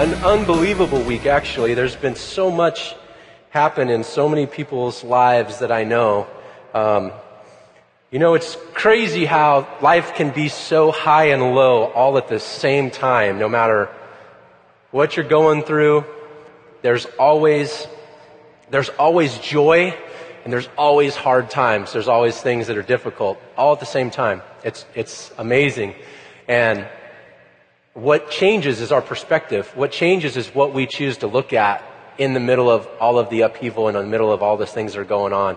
An unbelievable week, actually. There's been so much happen in so many people's lives that I know. Um, you know, it's crazy how life can be so high and low all at the same time, no matter what you're going through. There's always, there's always joy and there's always hard times. There's always things that are difficult all at the same time. It's, it's amazing. And what changes is our perspective. What changes is what we choose to look at in the middle of all of the upheaval and in the middle of all the things that are going on.